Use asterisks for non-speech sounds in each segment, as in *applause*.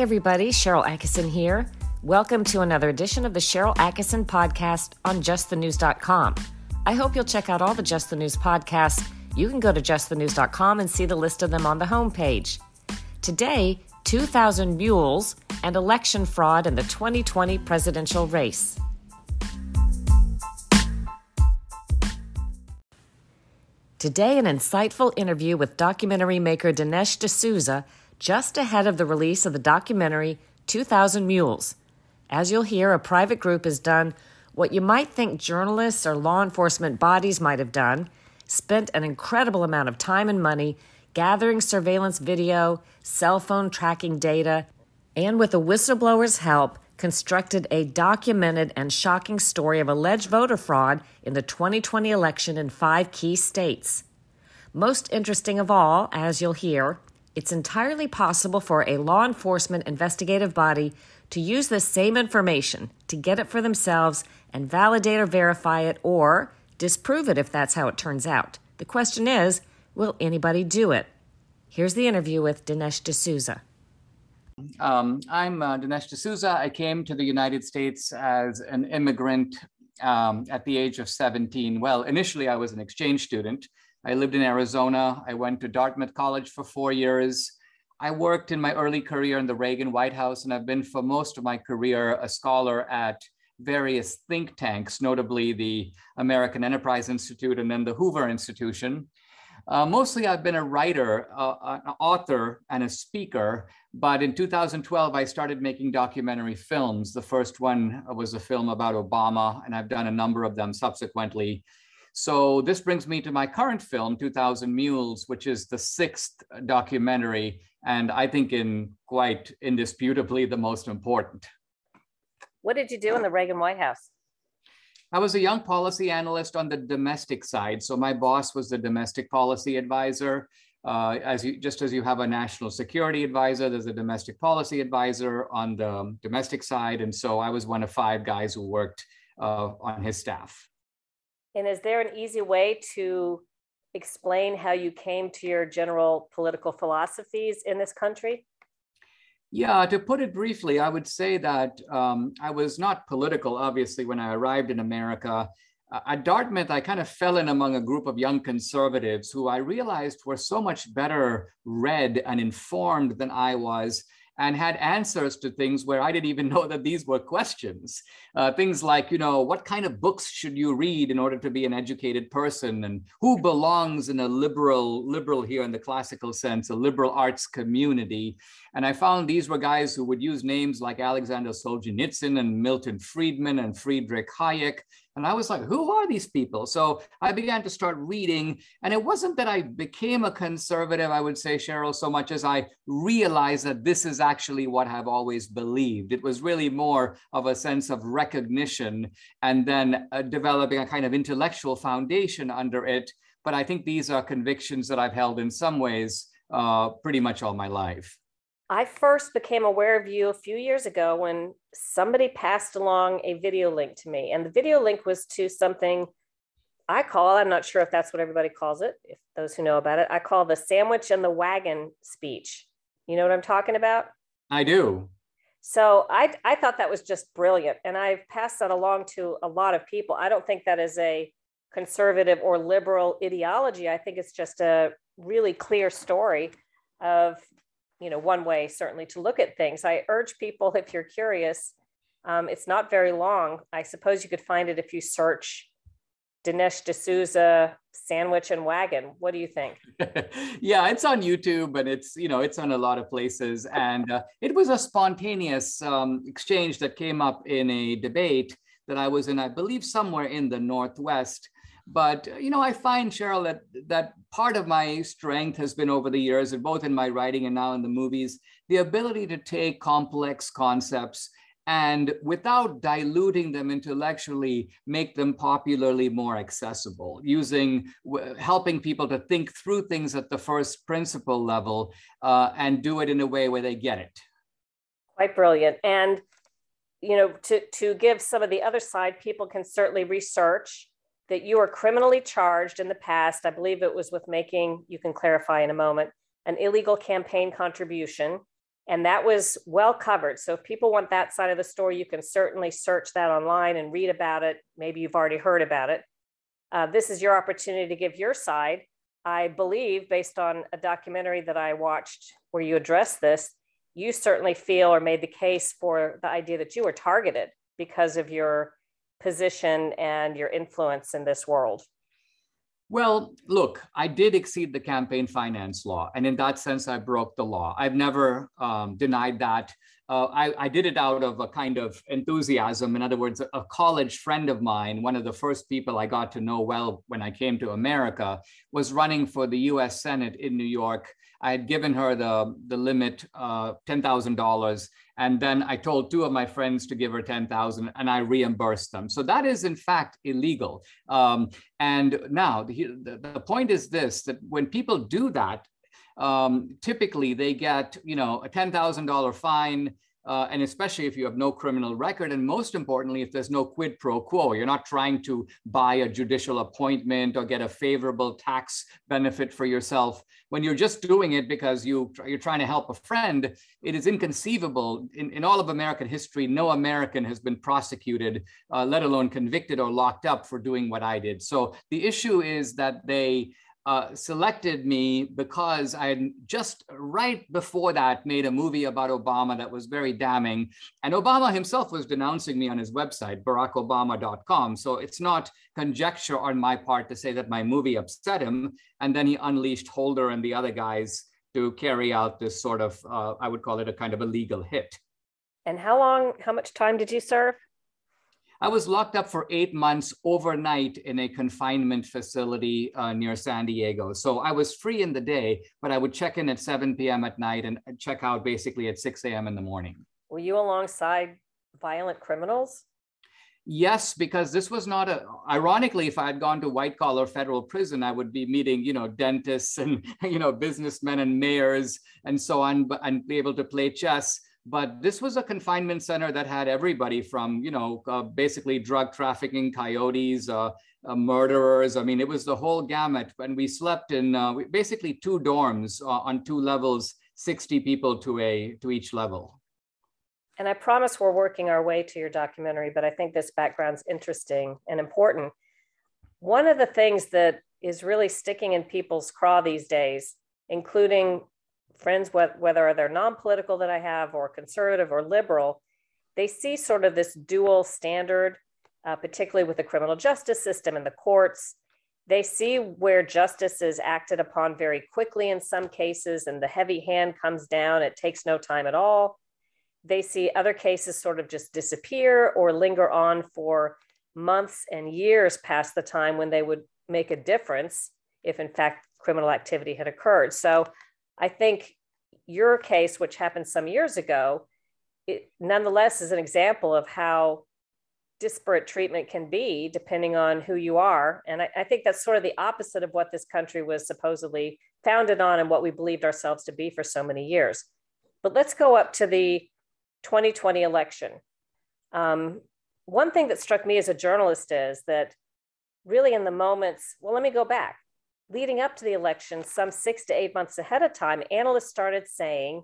everybody. Sharyl Attkisson here. Welcome to another edition of the Sharyl Attkisson podcast on justthenews.com. I hope you'll check out all the Just the News podcasts. You can go to justthenews.com and see the list of them on the homepage. Today, 2,000 mules and election fraud in the 2020 presidential race. Today, an insightful interview with documentary maker Dinesh D'Souza just ahead of the release of the documentary 2,000 Mules. As you'll hear, a private group has done what you might think journalists or law enforcement bodies might have done spent an incredible amount of time and money gathering surveillance video, cell phone tracking data, and with a whistleblower's help, constructed a documented and shocking story of alleged voter fraud in the 2020 election in five key states. Most interesting of all, as you'll hear, it's entirely possible for a law enforcement investigative body to use this same information to get it for themselves and validate or verify it or disprove it if that's how it turns out. The question is will anybody do it? Here's the interview with Dinesh D'Souza. Um, I'm uh, Dinesh D'Souza. I came to the United States as an immigrant um, at the age of 17. Well, initially, I was an exchange student. I lived in Arizona. I went to Dartmouth College for four years. I worked in my early career in the Reagan White House, and I've been for most of my career a scholar at various think tanks, notably the American Enterprise Institute and then the Hoover Institution. Uh, mostly, I've been a writer, uh, an author, and a speaker. But in 2012, I started making documentary films. The first one was a film about Obama, and I've done a number of them subsequently. So this brings me to my current film, 2000 Mules, which is the sixth documentary, and I think in quite indisputably the most important. What did you do in the Reagan White House? I was a young policy analyst on the domestic side. So my boss was the domestic policy advisor. Uh, as you, just as you have a national security advisor, there's a domestic policy advisor on the domestic side. And so I was one of five guys who worked uh, on his staff. And is there an easy way to explain how you came to your general political philosophies in this country? Yeah, to put it briefly, I would say that um, I was not political, obviously, when I arrived in America. Uh, at Dartmouth, I kind of fell in among a group of young conservatives who I realized were so much better read and informed than I was and had answers to things where I didn't even *laughs* know that these were questions. Uh, things like, you know, what kind of books should you read in order to be an educated person, and who belongs in a liberal, liberal here in the classical sense, a liberal arts community. And I found these were guys who would use names like Alexander Solzhenitsyn and Milton Friedman and Friedrich Hayek and I was like, who are these people? So I began to start reading. And it wasn't that I became a conservative, I would say, Sharyl, so much as I realized that this is actually what I've always believed. It was really more of a sense of recognition and then uh, developing a kind of intellectual foundation under it. But I think these are convictions that I've held in some ways uh, pretty much all my life. I first became aware of you a few years ago when somebody passed along a video link to me. And the video link was to something I call, I'm not sure if that's what everybody calls it, if those who know about it, I call the sandwich and the wagon speech. You know what I'm talking about? I do. So I, I thought that was just brilliant. And I've passed that along to a lot of people. I don't think that is a conservative or liberal ideology. I think it's just a really clear story of you know one way certainly to look at things. I urge people if you're curious um, it's not very long. I suppose you could find it if you search dinesh d'souza sandwich and wagon. What do you think? *laughs* Yeah it's on youtube and it's you know it's on a lot of places. And uh, it was a spontaneous um, exchange that came up in a debate that i was in i believe somewhere in the northwest but you know, I find Sharyl that that part of my strength has been over the years, both in my writing and now in the movies, the ability to take complex concepts and without diluting them intellectually make them popularly more accessible using helping people to think through things at the first principle level uh, and do it in a way where they get it. Quite brilliant. And you know to to give some of the other side people can certainly research that you are criminally charged in the past. I believe it was with making, you can clarify in a moment, an illegal campaign contribution. And that was well covered. So if people want that side of the story, you can certainly search that online and read about it. Maybe you've already heard about it. Uh, this is your opportunity to give your side. I believe, based on a documentary that I watched where you address this, you certainly feel or made the case for the idea that you were targeted because of your position and your influence in this world. Well, look, I did exceed the campaign finance law. And in that sense, I broke the law. I've never um, denied that. Uh, I, I, did it out of a kind of enthusiasm. In other words, a college friend of mine, one of the first people I got to know well when I came to America, was running for the US Senate in New York. I had given her the, the limit, uh, $10,000. And then I told two of my friends to give her 10,000 and I reimbursed them. So that is in fact illegal. Um, and now the, the, the point is this, that when people do that, um, typically they get, you know, a $10,000 fine, uh, and especially if you have no criminal record, and most importantly, if there's no quid pro quo, you're not trying to buy a judicial appointment or get a favorable tax benefit for yourself. When you're just doing it because you, you're trying to help a friend, it is inconceivable. In, in all of American history, no American has been prosecuted, uh, let alone convicted or locked up for doing what I did. So the issue is that they uh, selected me because I had just right before that made a movie about Obama that was very damning. And Obama himself was denouncing me on his website, barackobama.com. So it's not conjecture on my part to say that my movie upset him. And then he unleashed Holder and the other guys to carry out this sort of, uh, I would call it a kind of a legal hit. And how long, how much time did you serve? I was locked up for eight months overnight in a confinement facility uh, near San Diego. So I was free in the day, but I would check in at 7 p.m. at night and check out basically at 6 a.m. in the morning. Were you alongside violent criminals? Yes, because this was not a. Ironically, if I had gone to white collar federal prison, I would be meeting, you know, dentists and *laughs* you know businessmen and mayors and so on, and be able to play chess but this was a confinement center that had everybody from you know uh, basically drug trafficking coyotes uh, uh, murderers. I mean it was the whole gamut. And we slept in uh, basically two dorms uh, on two levels 60 people to a to each level. And i promise we're working our way to your documentary but i think this background's interesting and important. One of the things that is really sticking in people's craw these days including friends, whether they're non-political that I have or conservative or liberal, they see sort of this dual standard, uh, particularly with the criminal justice system and the courts. They see where justice is acted upon very quickly in some cases, and the heavy hand comes down. It takes no time at all. They see other cases sort of just disappear or linger on for months and years past the time when they would make a difference if, in fact, criminal activity had occurred. So I think your case, which happened some years ago, it nonetheless is an example of how disparate treatment can be depending on who you are. And I, I, think that's sort of the opposite of what this country was supposedly founded on and what we believed ourselves to be for so many years. But let's go up to the 2020 election. Um, one thing that struck me as a journalist is that really in the moments, well, let me go back leading up to the election, some six to eight months ahead of time, analysts started saying,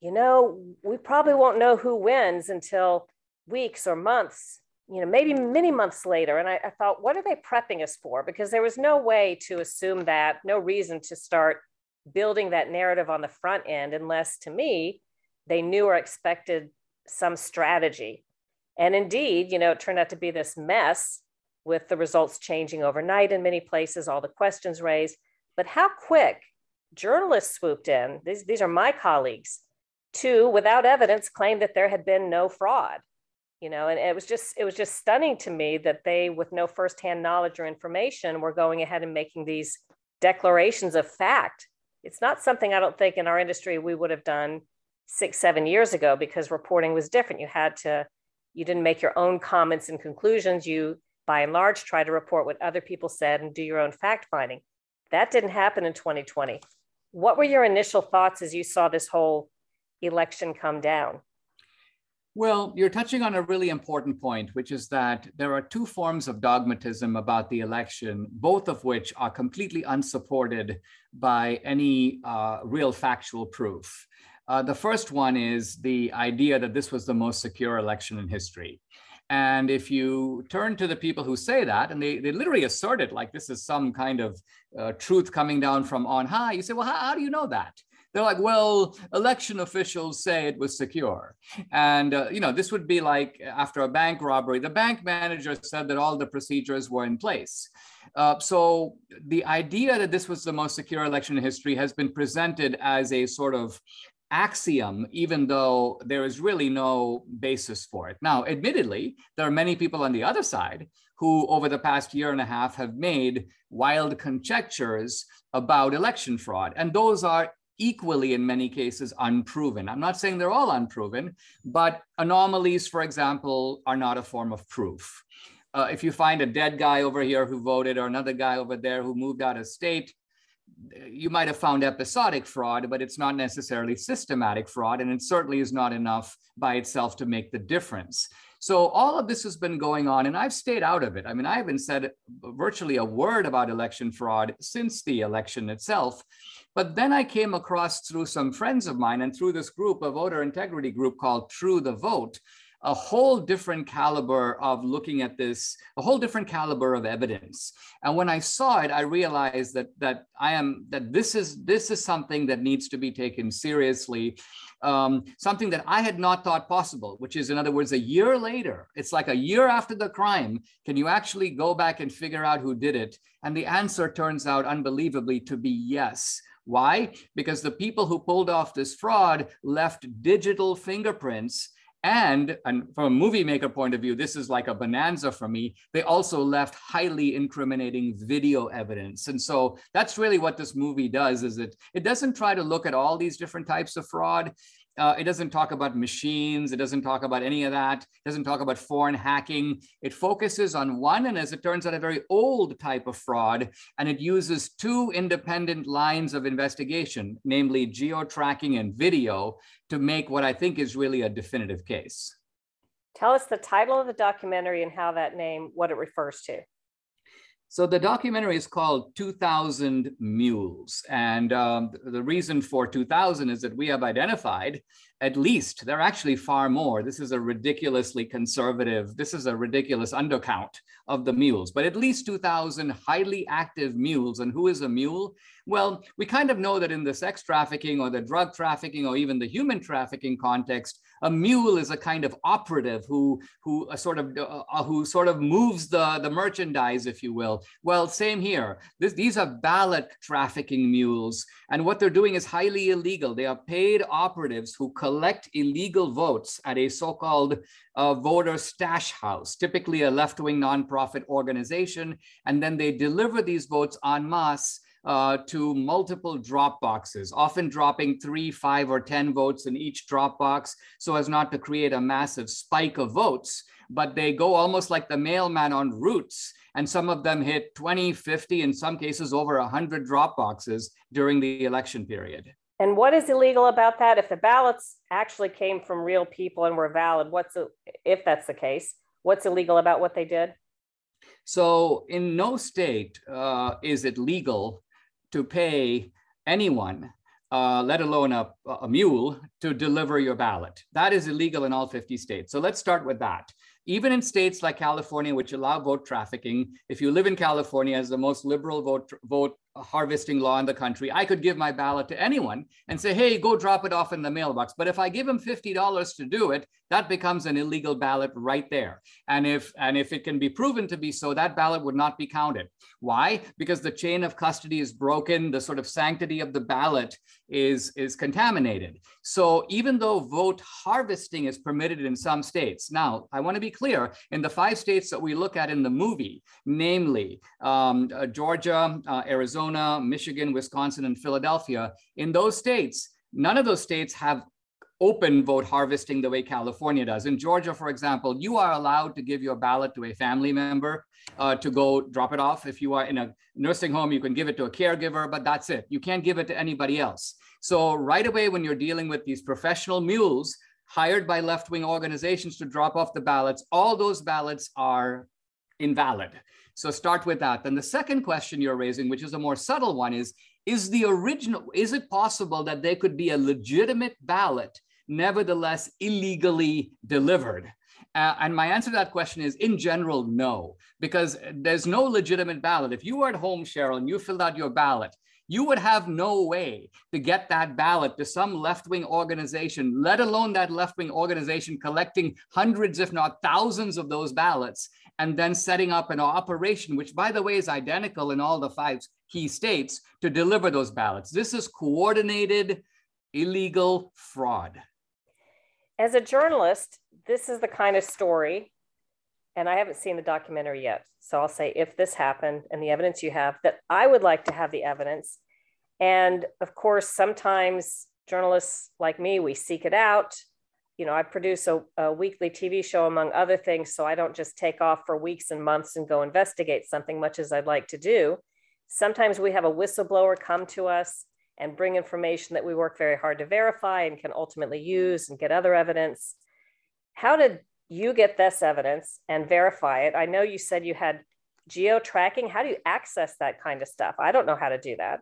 you know, we probably won't know who wins until weeks or months, you know, maybe many months later. And I, I thought, what are they prepping us for? Because there was no way to assume that, no reason to start building that narrative on the front end, unless to me, they knew or expected some strategy. And indeed, you know, it turned out to be this mess with the results changing overnight in many places, all the questions raised. But how quick journalists swooped in, these, these are my colleagues, to, without evidence, claim that there had been no fraud. You know, and it was just it was just stunning to me that they, with no firsthand knowledge or information, were going ahead and making these declarations of fact. It's not something I don't think in our industry we would have done six, seven years ago because reporting was different. You had to, you didn't make your own comments and conclusions. You by and large, try to report what other people said and do your own fact finding. That didn't happen in 2020. What were your initial thoughts as you saw this whole election come down? Well, you're touching on a really important point, which is that there are two forms of dogmatism about the election, both of which are completely unsupported by any uh, real factual proof. Uh, the first one is the idea that this was the most secure election in history. And if you turn to the people who say that, and they, they literally assert it like this is some kind of uh, truth coming down from on high, you say, well, how, how do you know that? They're like, well, election officials say it was secure. And, uh, you know, this would be like after a bank robbery, the bank manager said that all the procedures were in place. Uh, so the idea that this was the most secure election in history has been presented as a sort of axiom, even though there is really no basis for it. Now, admittedly, there are many people on the other side who, over the past year and a half, have made wild conjectures about election fraud. And those are equally, in many cases, unproven. I'm not saying they're all unproven, but anomalies, for example, are not a form of proof. Uh, if you find a dead guy over here who voted or another guy over there who moved out of state, you might have found episodic fraud, but it's not necessarily systematic fraud, and it certainly is not enough by itself to make the difference. So all of this has been going on, and I've stayed out of it. I mean, I haven't said virtually a word about election fraud since the election itself. But then I came across through some friends of mine and through this group, a voter integrity group called True the Vote, a whole different caliber of looking at this, a whole different caliber of evidence. And when I saw it, I realized that that I am that this is this is something that needs to be taken seriously, um, something that I had not thought possible. Which is, in other words, a year later, it's like a year after the crime. Can you actually go back and figure out who did it? And the answer turns out unbelievably to be yes. Why? Because the people who pulled off this fraud left digital fingerprints and, and from a movie maker point of view, this is like a bonanza for me. They also left highly incriminating video evidence. And so that's really what this movie does is it, it doesn't try to look at all these different types of fraud. Uh, it doesn't talk about machines. It doesn't talk about any of that. It doesn't talk about foreign hacking. It focuses on one, and as it turns out, a very old type of fraud. And it uses two independent lines of investigation, namely geo tracking and video, to make what I think is really a definitive case. Tell us the title of the documentary and how that name, what it refers to. So the documentary is called 2000 Mules. And um, the reason for 2000 is that we have identified at least, there are actually far more. This is a ridiculously conservative, this is a ridiculous undercount of the mules, but at least 2,000 highly active mules. And who is a mule? Well, we kind of know that in the sex trafficking or the drug trafficking or even the human trafficking context, a mule is a kind of operative who who sort of uh, who sort of moves the the merchandise, if you will. Well, same here. This, these are ballot trafficking mules, and what they're doing is highly illegal. They are paid operatives who collect illegal votes at a so-called uh, voter stash house, typically a left-wing nonprofit organization, and then they deliver these votes en masse uh, to multiple drop boxes, often dropping three, five, or 10 votes in each drop box so as not to create a massive spike of votes. But they go almost like the mailman on routes, and some of them hit 20, 50, in some cases over 100 drop boxes during the election period. And what is illegal about that? If the ballots actually came from real people and were valid, what's if that's the case? What's illegal about what they did? So, in no state uh, is it legal to pay anyone, uh, let alone a, a mule, to deliver your ballot. That is illegal in all 50 states. So let's start with that. Even in states like California, which allow vote trafficking, if you live in California as the most liberal vote, vote harvesting law in the country, I could give my ballot to anyone and say, hey, go drop it off in the mailbox. But if I give him $50 to do it, that becomes an illegal ballot right there. And if and if it can be proven to be so, that ballot would not be counted. Why? Because the chain of custody is broken, the sort of sanctity of the ballot is, is contaminated. So even though vote harvesting is permitted in some states, now I want to be clear, in the five states that we look at in the movie, namely um, uh, Georgia, uh, Arizona, Arizona, Michigan, Wisconsin, and Philadelphia, in those states, none of those states have open vote harvesting the way California does. In Georgia, for example, you are allowed to give your ballot to a family member uh, to go drop it off. If you are in a nursing home, you can give it to a caregiver, but that's it. You can't give it to anybody else. So right away, when you're dealing with these professional mules hired by left-wing organizations to drop off the ballots, all those ballots are invalid. So start with that. Then the second question you're raising, which is a more subtle one, is is the original, is it possible that there could be a legitimate ballot, nevertheless illegally delivered? Uh, and my answer to that question is in general, no, because there's no legitimate ballot. If you were at home, Sharyl, and you filled out your ballot, you would have no way to get that ballot to some left wing organization, let alone that left wing organization collecting hundreds, if not thousands, of those ballots and then setting up an operation, which, by the way, is identical in all the five key states to deliver those ballots. This is coordinated illegal fraud. As a journalist, this is the kind of story, and I haven't seen the documentary yet. So I'll say if this happened and the evidence you have, that I would like to have the evidence. And of course, sometimes journalists like me, we seek it out. You know, I produce a, a weekly TV show, among other things. So I don't just take off for weeks and months and go investigate something, much as I'd like to do. Sometimes we have a whistleblower come to us and bring information that we work very hard to verify and can ultimately use and get other evidence. How did you get this evidence and verify it? I know you said you had geo tracking. How do you access that kind of stuff? I don't know how to do that.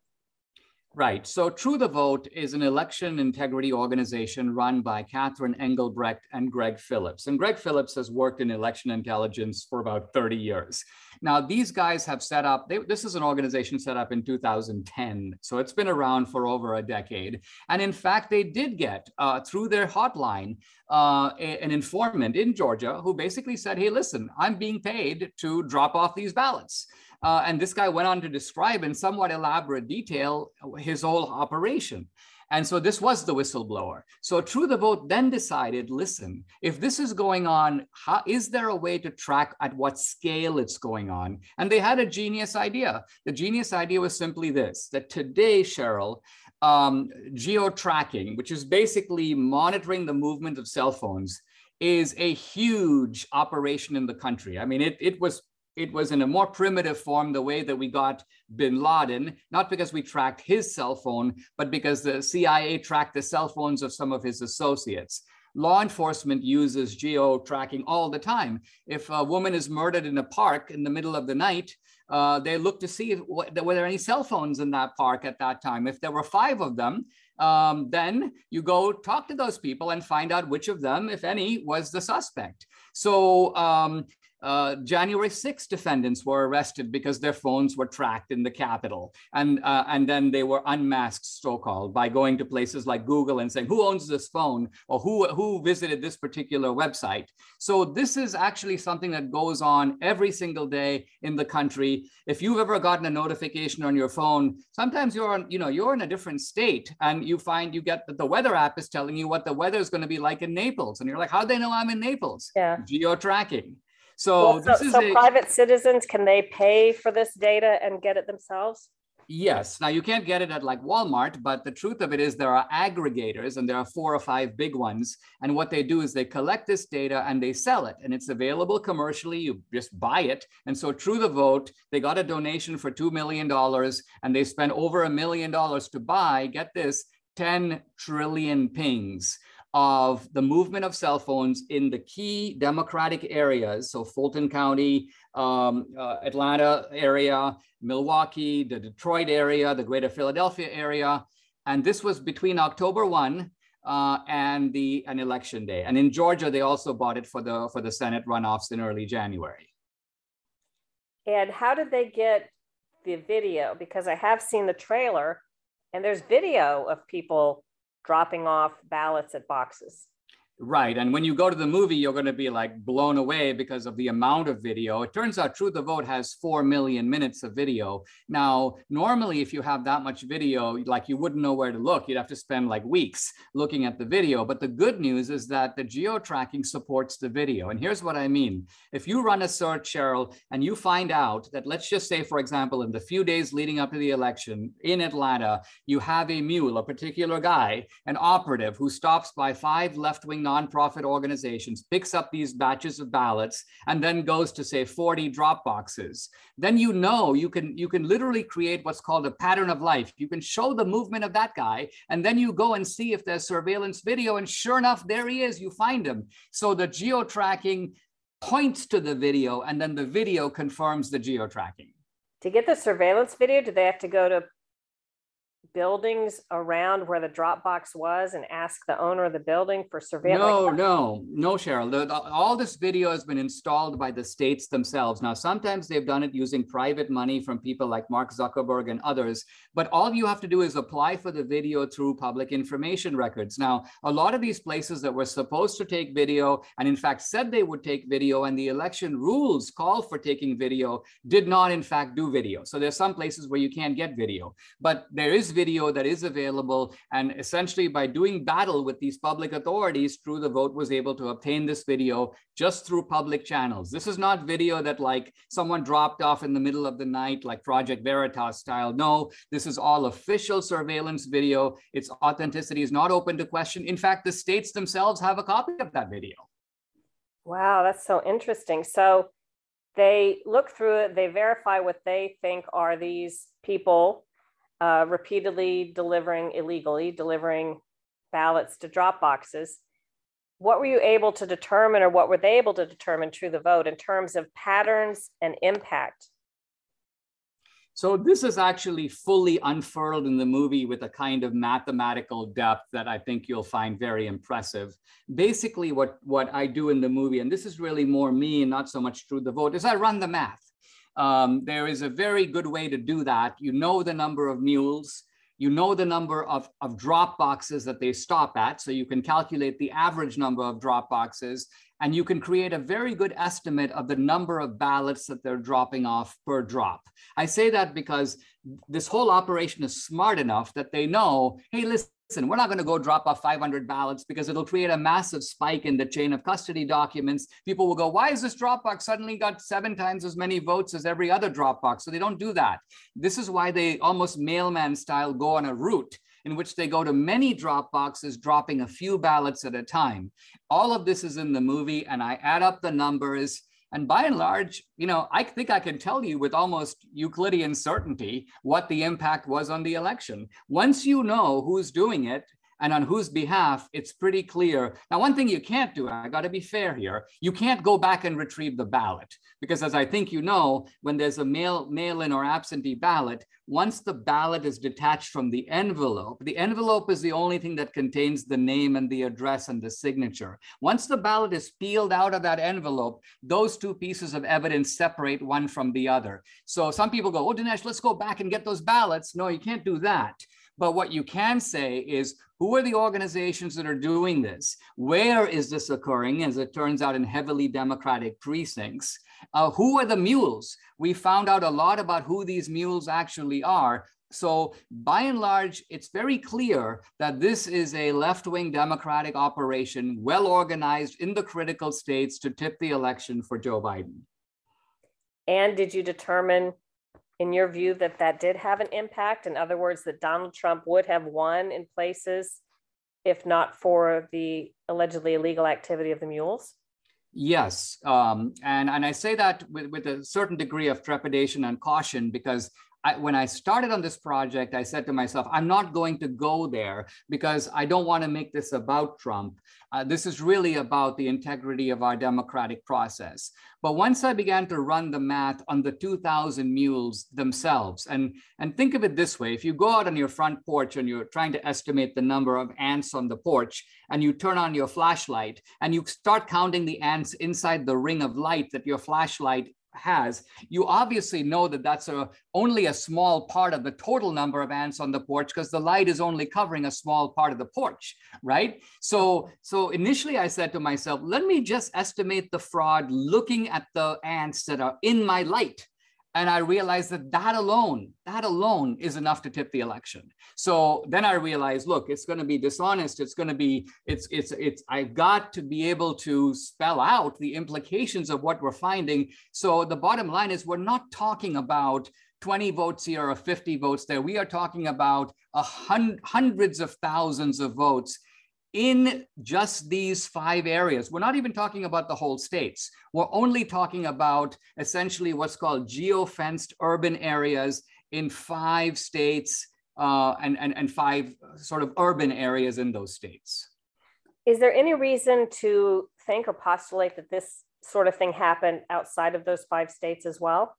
Right. So True the Vote is an election integrity organization run by Catherine Engelbrecht and Greg Phillips. And Greg Phillips has worked in election intelligence for about 30 years. Now, these guys have set up, they, this is an organization set up in 2010. So it's been around for over a decade. And in fact, they did get uh, through their hotline uh, a, an informant in Georgia who basically said, hey, listen, I'm being paid to drop off these ballots. Uh, and this guy went on to describe in somewhat elaborate detail his whole operation. And so this was the whistleblower. So True the Vote then decided listen, if this is going on, how, is there a way to track at what scale it's going on? And they had a genius idea. The genius idea was simply this that today, Sharyl, um, geo tracking, which is basically monitoring the movement of cell phones, is a huge operation in the country. I mean, it, it was it was in a more primitive form, the way that we got bin Laden, not because we tracked his cell phone, but because the CIA tracked the cell phones of some of his associates. Law enforcement uses geo tracking all the time. If a woman is murdered in a park in the middle of the night, uh, they look to see if, were there any cell phones in that park at that time. If there were five of them, um, then you go talk to those people and find out which of them, if any, was the suspect. So um, uh, January 6 defendants were arrested because their phones were tracked in the Capitol. And, uh, and then they were unmasked, so called, by going to places like Google and saying, who owns this phone or who, who visited this particular website. So this is actually something that goes on every single day in the country. If you've ever gotten a notification on your phone, sometimes you're on, you know, you're in a different state and you find you get that the weather app is telling you what the weather is going to be like in Naples. And you're like, how do they know I'm in Naples? Yeah. Geo tracking. So, well, so, so a, private citizens can they pay for this data and get it themselves? Yes. Now you can't get it at like Walmart, but the truth of it is there are aggregators and there are four or five big ones. And what they do is they collect this data and they sell it and it's available commercially. You just buy it. And so True the Vote, they got a donation for $2 million and they spent over a million dollars to buy, get this, 10 trillion pings of the movement of cell phones in the key democratic areas. So Fulton County, um, uh, Atlanta area, Milwaukee, the Detroit area, the greater Philadelphia area. And this was between October 1 uh, and the an election day. And in Georgia, they also bought it for the for the Senate runoffs in early January. And how did they get the video? Because I have seen the trailer, and there's video of people dropping off ballots at boxes. Right. And when you go to the movie, you're going to be like blown away because of the amount of video. It turns out True the Vote has 4 million minutes of video. Now, normally, if you have that much video, like you wouldn't know where to look. You'd have to spend like weeks looking at the video. But the good news is that the geo tracking supports the video. And here's what I mean if you run a search, Sharyl, and you find out that, let's just say, for example, in the few days leading up to the election in Atlanta, you have a mule, a particular guy, an operative who stops by five left wing nonprofit organizations, picks up these batches of ballots, and then goes to say 40 drop boxes, then you know you can you can literally create what's called a pattern of life. You can show the movement of that guy, and then you go and see if there's surveillance video, and sure enough, there he is. You find him. So the geo tracking points to the video, and then the video confirms the geo-tracking. To get the surveillance video, do they have to go to buildings around where the Dropbox was and ask the owner of the building for surveillance? No, no, no, Sharyl. The, the, all this video has been installed by the states themselves. Now, sometimes they've done it using private money from people like Mark Zuckerberg and others, but all you have to do is apply for the video through public information records. Now, a lot of these places that were supposed to take video and in fact said they would take video and the election rules call for taking video did not in fact do video. So there's some places where you can't get video, but there is video that is available. And essentially by doing battle with these public authorities, True the Vote was able to obtain this video just through public channels. This is not video that like someone dropped off in the middle of the night, like Project Veritas style. No, this is all official surveillance video. Its authenticity is not open to question. In fact, the states themselves have a copy of that video. Wow, that's so interesting. So they look through it, they verify what they think are these people uh, repeatedly delivering illegally, delivering ballots to drop boxes. What were you able to determine, or what were they able to determine True the Vote in terms of patterns and impact? So this is actually fully unfurled in the movie with a kind of mathematical depth that I think you'll find very impressive. Basically, what, what I do in the movie, and this is really more me and not so much True the Vote, is I run the math. Um, there is a very good way to do that. You know the number of mules, you know the number of, of drop boxes that they stop at, so you can calculate the average number of drop boxes, and you can create a very good estimate of the number of ballots that they're dropping off per drop. I say that because this whole operation is smart enough that they know, hey, listen, listen, we're not going to go drop off 500 ballots because it'll create a massive spike in the chain of custody documents. People will go, why is this Dropbox suddenly got seven times as many votes as every other Dropbox? So they don't do that. This is why they almost mailman style go on a route in which they go to many drop boxes, dropping a few ballots at a time. All of this is in the movie, and I add up the numbers. And by and large, you know, I think I can tell you with almost Euclidean certainty what the impact was on the election. Once you know who's doing it, and on whose behalf, it's pretty clear. Now, one thing you can't do, I got to be fair here, you can't go back and retrieve the ballot because, as I think you know, when there's a mail mail in or absentee ballot, once the ballot is detached from the envelope, the envelope is the only thing that contains the name and the address and the signature. Once the ballot is peeled out of that envelope, those two pieces of evidence separate one from the other. So some people go, oh, Dinesh, let's go back and get those ballots. No, you can't do that. But what you can say is who are the organizations that are doing this? Where is this occurring, as it turns out, in heavily Democratic precincts? Uh, who are the mules? We found out a lot about who these mules actually are. So, by and large, it's very clear that this is a left wing Democratic operation, well organized in the critical states to tip the election for Joe Biden. And did you determine in your view that that did have an impact? In other words, that Donald Trump would have won in places if not for the allegedly illegal activity of the mules? Yes. Um, and, and I say that with, with a certain degree of trepidation and caution because I, when I started on this project, I said to myself, I'm not going to go there because I don't want to make this about Trump. Uh, this is really about the integrity of our democratic process. But once I began to run the math on the 2,000 mules themselves, and, and think of it this way if you go out on your front porch and you're trying to estimate the number of ants on the porch, and you turn on your flashlight and you start counting the ants inside the ring of light that your flashlight has, you obviously know that that's a, only a small part of the total number of ants on the porch because the light is only covering a small part of the porch, right? So, so initially I said to myself, let me just estimate the fraud looking at the ants that are in my light and i realized that that alone that alone is enough to tip the election. So then i realized look it's going to be dishonest. It's going to be it's it's it's i've got to be able to spell out the implications of what we're finding. So the bottom line is we're not talking about 20 votes here or 50 votes there. We are talking about a hundred, hundreds of thousands of votes in just these five areas. We're not even talking about the whole states. We're only talking about essentially what's called geo-fenced urban areas in five states uh, and, and, and five sort of urban areas in those states. Is there any reason to think or postulate that this sort of thing happened outside of those five states as well?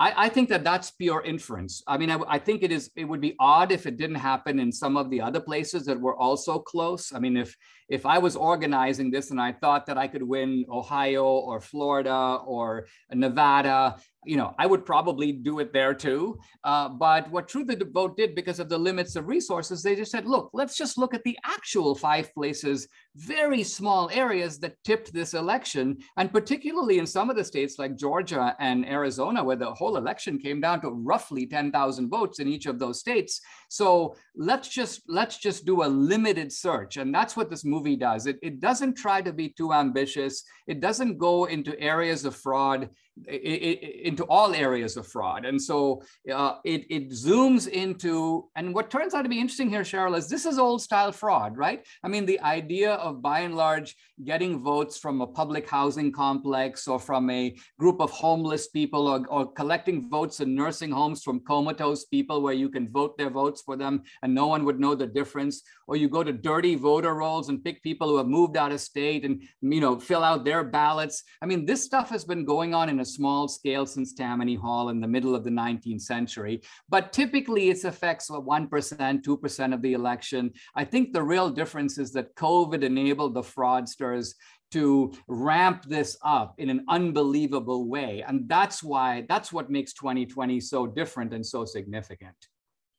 I, I, think that that's pure inference. I mean, I, I, think it is. It would be odd if it didn't happen in some of the other places that were also close. I mean, if if I was organizing this and I thought that I could win Ohio or Florida or Nevada, you know, I would probably do it there too. Uh, but what True the Vote did, because of the limits of resources, they just said, look, let's just look at the actual five places, very small areas that tipped this election. And particularly in some of the states like Georgia and Arizona, where the whole election came down to roughly 10,000 votes in each of those states. So let's just let's just do a limited search. And that's what this movie does. It, it doesn't try to be too ambitious. It doesn't go into areas of fraud into all areas of fraud. And so uh, it, it zooms into, and what turns out to be interesting here, Sharyl, is this is old style fraud, right? I mean, the idea of by and large getting votes from a public housing complex or from a group of homeless people or, or collecting votes in nursing homes from comatose people where you can vote their votes for them and no one would know the difference. Or you go to dirty voter rolls and pick people who have moved out of state and, you know, fill out their ballots. I mean, this stuff has been going on in a small scale since Tammany Hall in the middle of the 19th century. But typically its affects 1%, 2% of the election. I think the real difference is that COVID enabled the fraudsters to ramp this up in an unbelievable way. And that's why, that's what makes 2020 so different and so significant.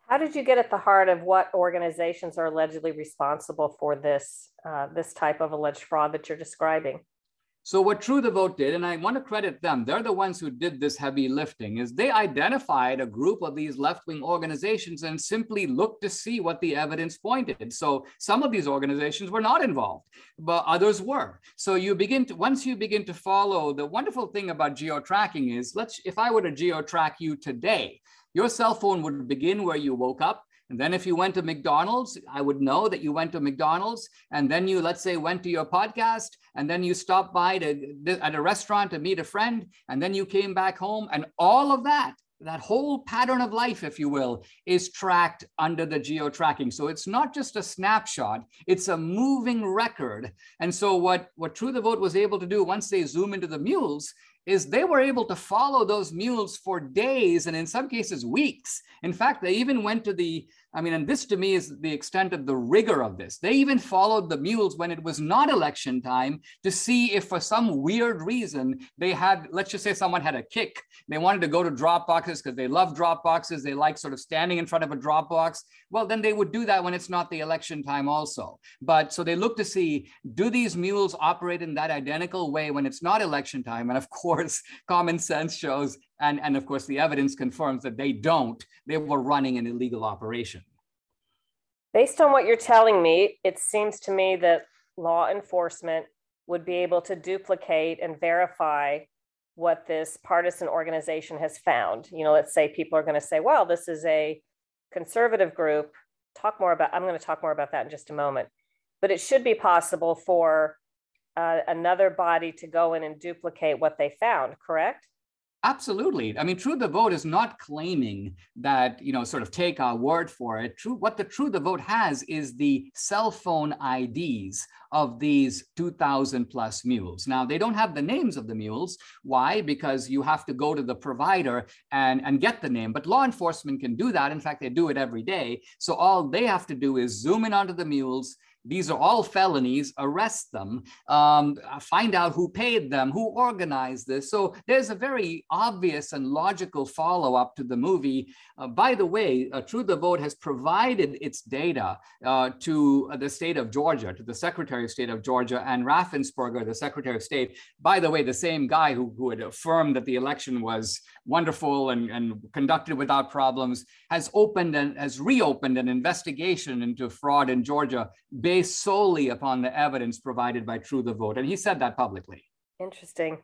How did you get at the heart of what organizations are allegedly responsible for this, uh, this type of alleged fraud that you're describing? So what True the Vote did, and I want to credit them, they're the ones who did this heavy lifting, is they identified a group of these left-wing organizations and simply looked to see what the evidence pointed. So some of these organizations were not involved, but others were. So you begin to, once you begin to follow, the wonderful thing about geo-tracking is, let's, if I were to geo-track you today, your cell phone would begin where you woke up and then if you went to McDonald's, I would know that you went to McDonald's. And then you, let's say, went to your podcast, and then you stopped by to, at a restaurant to meet a friend, and then you came back home. And all of that, that whole pattern of life, if you will, is tracked under the geo tracking. So it's not just a snapshot, it's a moving record. And so what, what True the Vote was able to do once they zoom into the mules is they were able to follow those mules for days and in some cases weeks. In fact, they even went to the I mean, and this to me is the extent of the rigor of this. They even followed the mules when it was not election time to see if, for some weird reason, they had, let's just say someone had a kick. They wanted to go to drop boxes because they love drop boxes. They like sort of standing in front of a drop box. Well, then they would do that when it's not the election time, also. But so they look to see do these mules operate in that identical way when it's not election time? And of course, common sense shows and, and of course, the evidence confirms that they don't. They were running an illegal operation. Based on what you're telling me, it seems to me that law enforcement would be able to duplicate and verify what this partisan organization has found. You know, let's say people are going to say, well, this is a conservative group. Talk more about, I'm going to talk more about that in just a moment. But it should be possible for uh, another body to go in and duplicate what they found, correct? Absolutely. I mean, True the Vote is not claiming that, you know, sort of take our word for it. True, what the True the Vote has is the cell phone IDs of these 2,000 plus mules. Now, they don't have the names of the mules. Why? Because you have to go to the provider and, and get the name. But law enforcement can do that. In fact, they do it every day. So all they have to do is zoom in onto the mules, these are all felonies, arrest them, um, find out who paid them, who organized this. So there's a very obvious and logical follow up to the movie. Uh, by the way, uh, True the Vote has provided its data uh, to the state of Georgia, to the Secretary of State of Georgia, and Raffensperger, the Secretary of State. By the way, the same guy who, who had affirmed that the election was wonderful and, and conducted without problems, has opened and has reopened an investigation into fraud in Georgia solely upon the evidence provided by True the Vote. And he said that publicly. Interesting.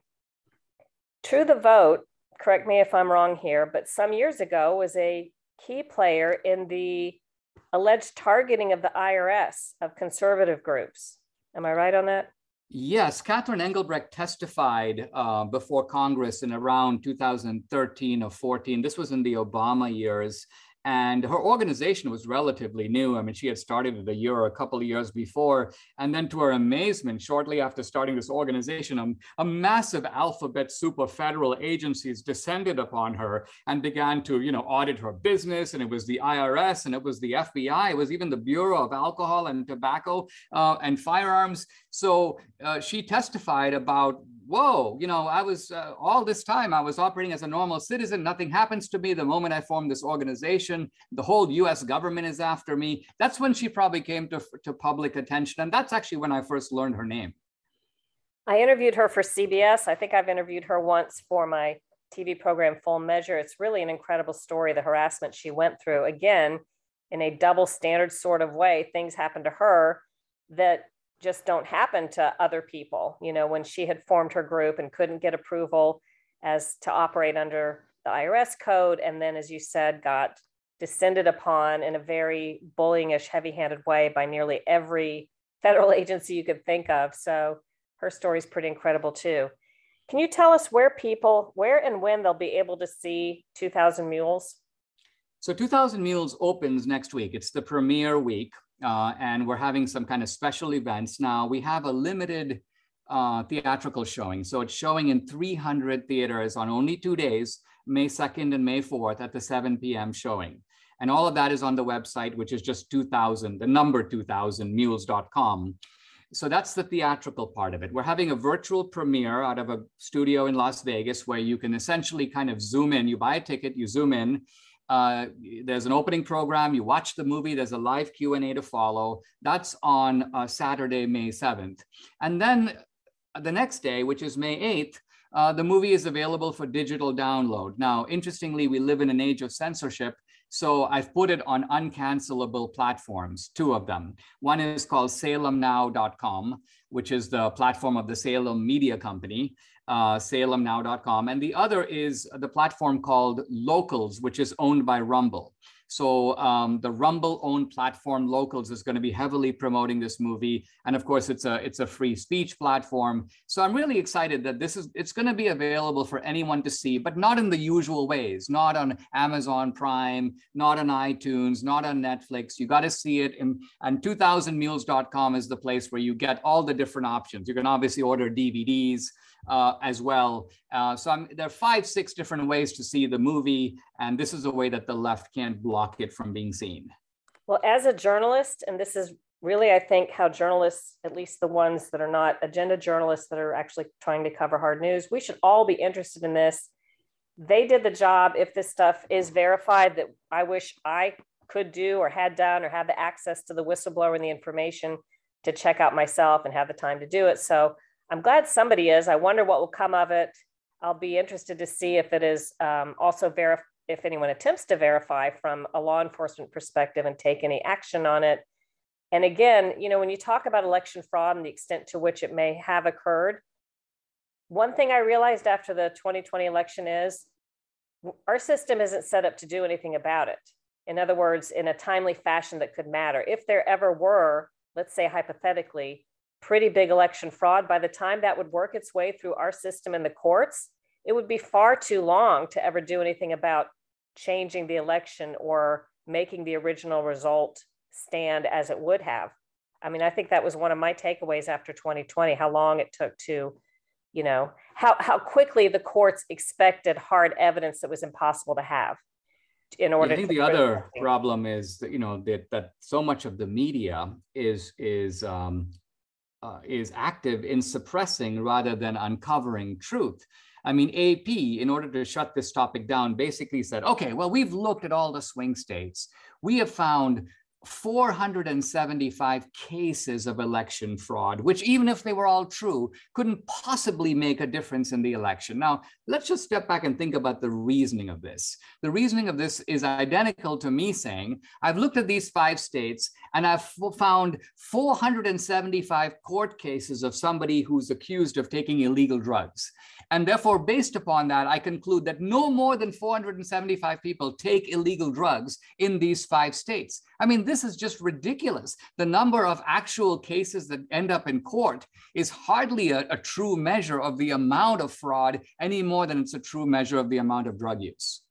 True the Vote, correct me if I'm wrong here, but some years ago was a key player in the alleged targeting of the IRS of conservative groups. Am I right on that? Yes, Catherine Engelbrecht testified uh, before Congress in around 2013 or 14. This was in the Obama years. And her organization was relatively new. I mean, she had started it a year or a couple of years before. And then, to her amazement, shortly after starting this organization, a, a massive alphabet soup of federal agencies descended upon her and began to, you know, audit her business. And it was the IRS and it was the FBI. It was even the Bureau of Alcohol and Tobacco uh, and Firearms. So uh, she testified about whoa, you know, I was uh, all this time I was operating as a normal citizen. Nothing happens to me. The moment I form this organization, the whole US government is after me. That's when she probably came to, to public attention. And that's actually when I first learned her name. I interviewed her for CBS. I think I've interviewed her once for my TV program Full Measure. It's really an incredible story, the harassment she went through. Again, in a double standard sort of way, things happened to her that just don't happen to other people. You know, when she had formed her group and couldn't get approval as to operate under the IRS code, and then, as you said, got descended upon in a very bullyingish, heavy-handed way by nearly every federal *laughs* agency you could think of. So her story is pretty incredible too. Can you tell us where people, where and when they'll be able to see 2000 Mules? So 2000 Mules opens next week. It's the premiere week uh, and we're having some kind of special events. Now we have a limited uh, theatrical showing. So it's showing in 300 theaters on only two days, May 2nd and May 4th at the 7 p.m. showing. And all of that is on the website, which is just 2000, the number 2000, mules.com. So that's the theatrical part of it. We're having a virtual premiere out of a studio in Las Vegas where you can essentially kind of zoom in. You buy a ticket, you zoom in, uh, there's an opening program. You watch the movie. There's a live Q and A to follow. That's on uh, Saturday, May 7th, and then the next day, which is May 8th, uh, the movie is available for digital download. Now, interestingly, we live in an age of censorship. So I've put it on uncancelable platforms, two of them. One is called salemnow.com, which is the platform of the Salem Media Company uh, salemnow.com. And the other is the platform called Locals, which is owned by Rumble. So um, the Rumble owned platform Locals is going to be heavily promoting this movie, and of course it's a it's a free speech platform. So I'm really excited that this is it's going to be available for anyone to see, but not in the usual ways, not on Amazon Prime, not on iTunes, not on Netflix. You got to see it, in, and 2000mules.com is the place where you get all the different options. You can obviously order DVDs uh, as well. Uh, so I'm, there are five, six different ways to see the movie, and this is a way that the left can't block it from being seen. Well, as a journalist, and this is really, I think, how journalists, at least the ones that are not agenda journalists that are actually trying to cover hard news, we should all be interested in this. They did the job. If this stuff is verified, that I wish I could do or had done or had the access to the whistleblower and the information to check out myself and have the time to do it. So I'm glad somebody is. I wonder what will come of it. I'll be interested to see if it is um, also verify if anyone attempts to verify from a law enforcement perspective and take any action on it. And again, you know, when you talk about election fraud and the extent to which it may have occurred, one thing I realized after the 2020 election is our system isn't set up to do anything about it. In other words, in a timely fashion that could matter. If there ever were, let's say hypothetically, pretty big election fraud, by the time that would work its way through our system in the courts, it would be far too long to ever do anything about changing the election or making the original result stand as it would have. I mean, I think that was one of my takeaways after 2020, how long it took to, you know, how, how quickly the courts expected hard evidence that was impossible to have in order I think the other problem is that, you know, that, that so much of the media is, is um, uh, is active in suppressing rather than uncovering truth. I mean, AP, in order to shut this topic down, basically said, okay, well, we've looked at all the swing states. We have found 475 cases of election fraud, which, even if they were all true, couldn't possibly make a difference in the election. Now, let's just step back and think about the reasoning of this. The reasoning of this is identical to me saying, I've looked at these five states and I've found 475 court cases of somebody who's accused of taking illegal drugs. And therefore, based upon that, I conclude that no more than 475 people take illegal drugs in these five states. I mean, this is just ridiculous. The number of actual cases that end up in court is hardly a, a true measure of the amount of fraud any more than it's a true measure of the amount of drug use.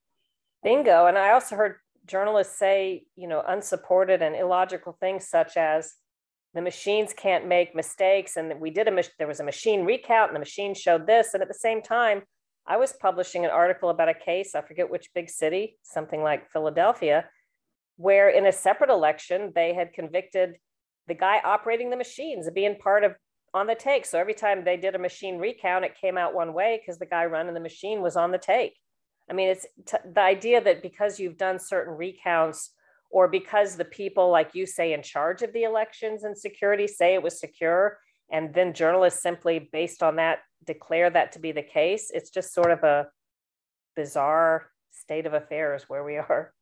Bingo. And I also heard journalists say, you know, unsupported and illogical things such as the machines can't make mistakes and we did a there was a machine recount and the machine showed this and at the same time I was publishing an article about a case, I forget which big city, something like Philadelphia, where in a separate election they had convicted the guy operating the machines of being part of on the take. So every time they did a machine recount, it came out one way because the guy running the machine was on the take. I mean, it's the idea that because you've done certain recounts or because the people, like you say, in charge of the elections and security say it was secure, and then journalists simply, based on that, declare that to be the case, it's just sort of a bizarre state of affairs where we are.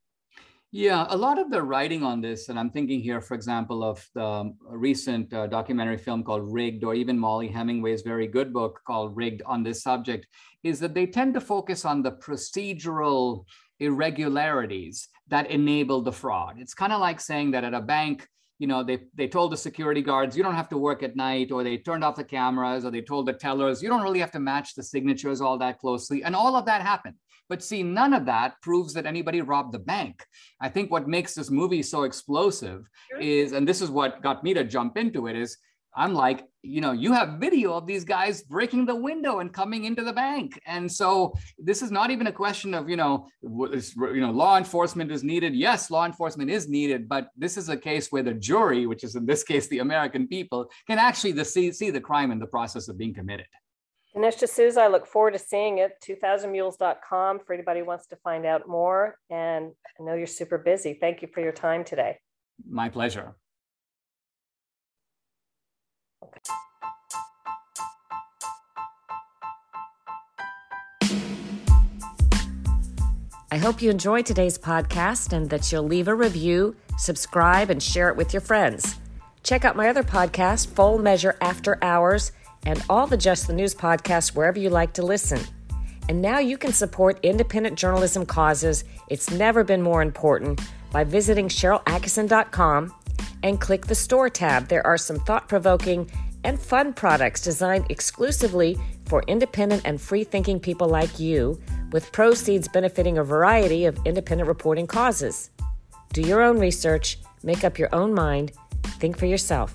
Yeah, a lot of the writing on this, and I'm thinking here, for example, of the recent uh, documentary film called Rigged, or even Mollie Hemingway's very good book called Rigged on this subject, is that they tend to focus on the procedural irregularities that enable the fraud. It's kind of like saying that at a bank, you know, they, they told the security guards, you don't have to work at night, or they turned off the cameras, or they told the tellers, you don't really have to match the signatures all that closely. And all of that happened. But see, none of that proves that anybody robbed the bank. I think what makes this movie so explosive sure. is, and this is what got me to jump into it, is I'm like, you know, you have video of these guys breaking the window and coming into the bank. And so this is not even a question of, you know, you know, law enforcement is needed. Yes, law enforcement is needed, but this is a case where the jury, which is in this case the American people, can actually the, see, see the crime in the process of being committed. Dinesh D'Souza, I look forward to seeing it. 2000mules.com for anybody who wants to find out more. And I know you're super busy. Thank you for your time today. My pleasure. I hope you enjoyed today's podcast and that you'll leave a review, subscribe, and share it with your friends. Check out my other podcast, Full Measure After Hours, and all the Just the News podcasts wherever you like to listen. And now you can support independent journalism causes. It's never been more important by visiting SharylAttkisson.com and click the Store tab. There are some thought provoking and fun products designed exclusively for independent and free thinking people like you, with proceeds benefiting a variety of independent reporting causes. Do your own research, make up your own mind, think for yourself.